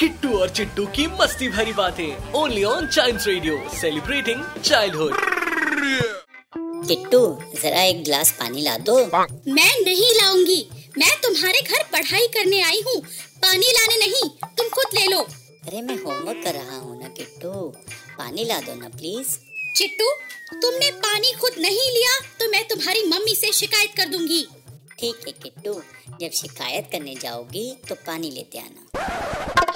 किट्टू और चिट्टू की मस्ती भरी बातें। Only on child radio celebrating childhood Kittu जरा एक गिलास पानी ला दो। मैं नहीं लाऊँगी। मैं तुम्हारे घर पढ़ाई करने आई हूँ। पानी लाने नहीं तुम खुद ले लो। अरे मैं होमवर्क कर रहा हूँ ना किट्टू। पानी ला दो ना प्लीज़ चिट्टू तुमने पानी खुद नहीं लिया तो मैं तुम्हारी मम्मी से शिकायत कर दूँगी। ठीक है किट्टू जब शिकायत करने जाओगी तो पानी लेते आना।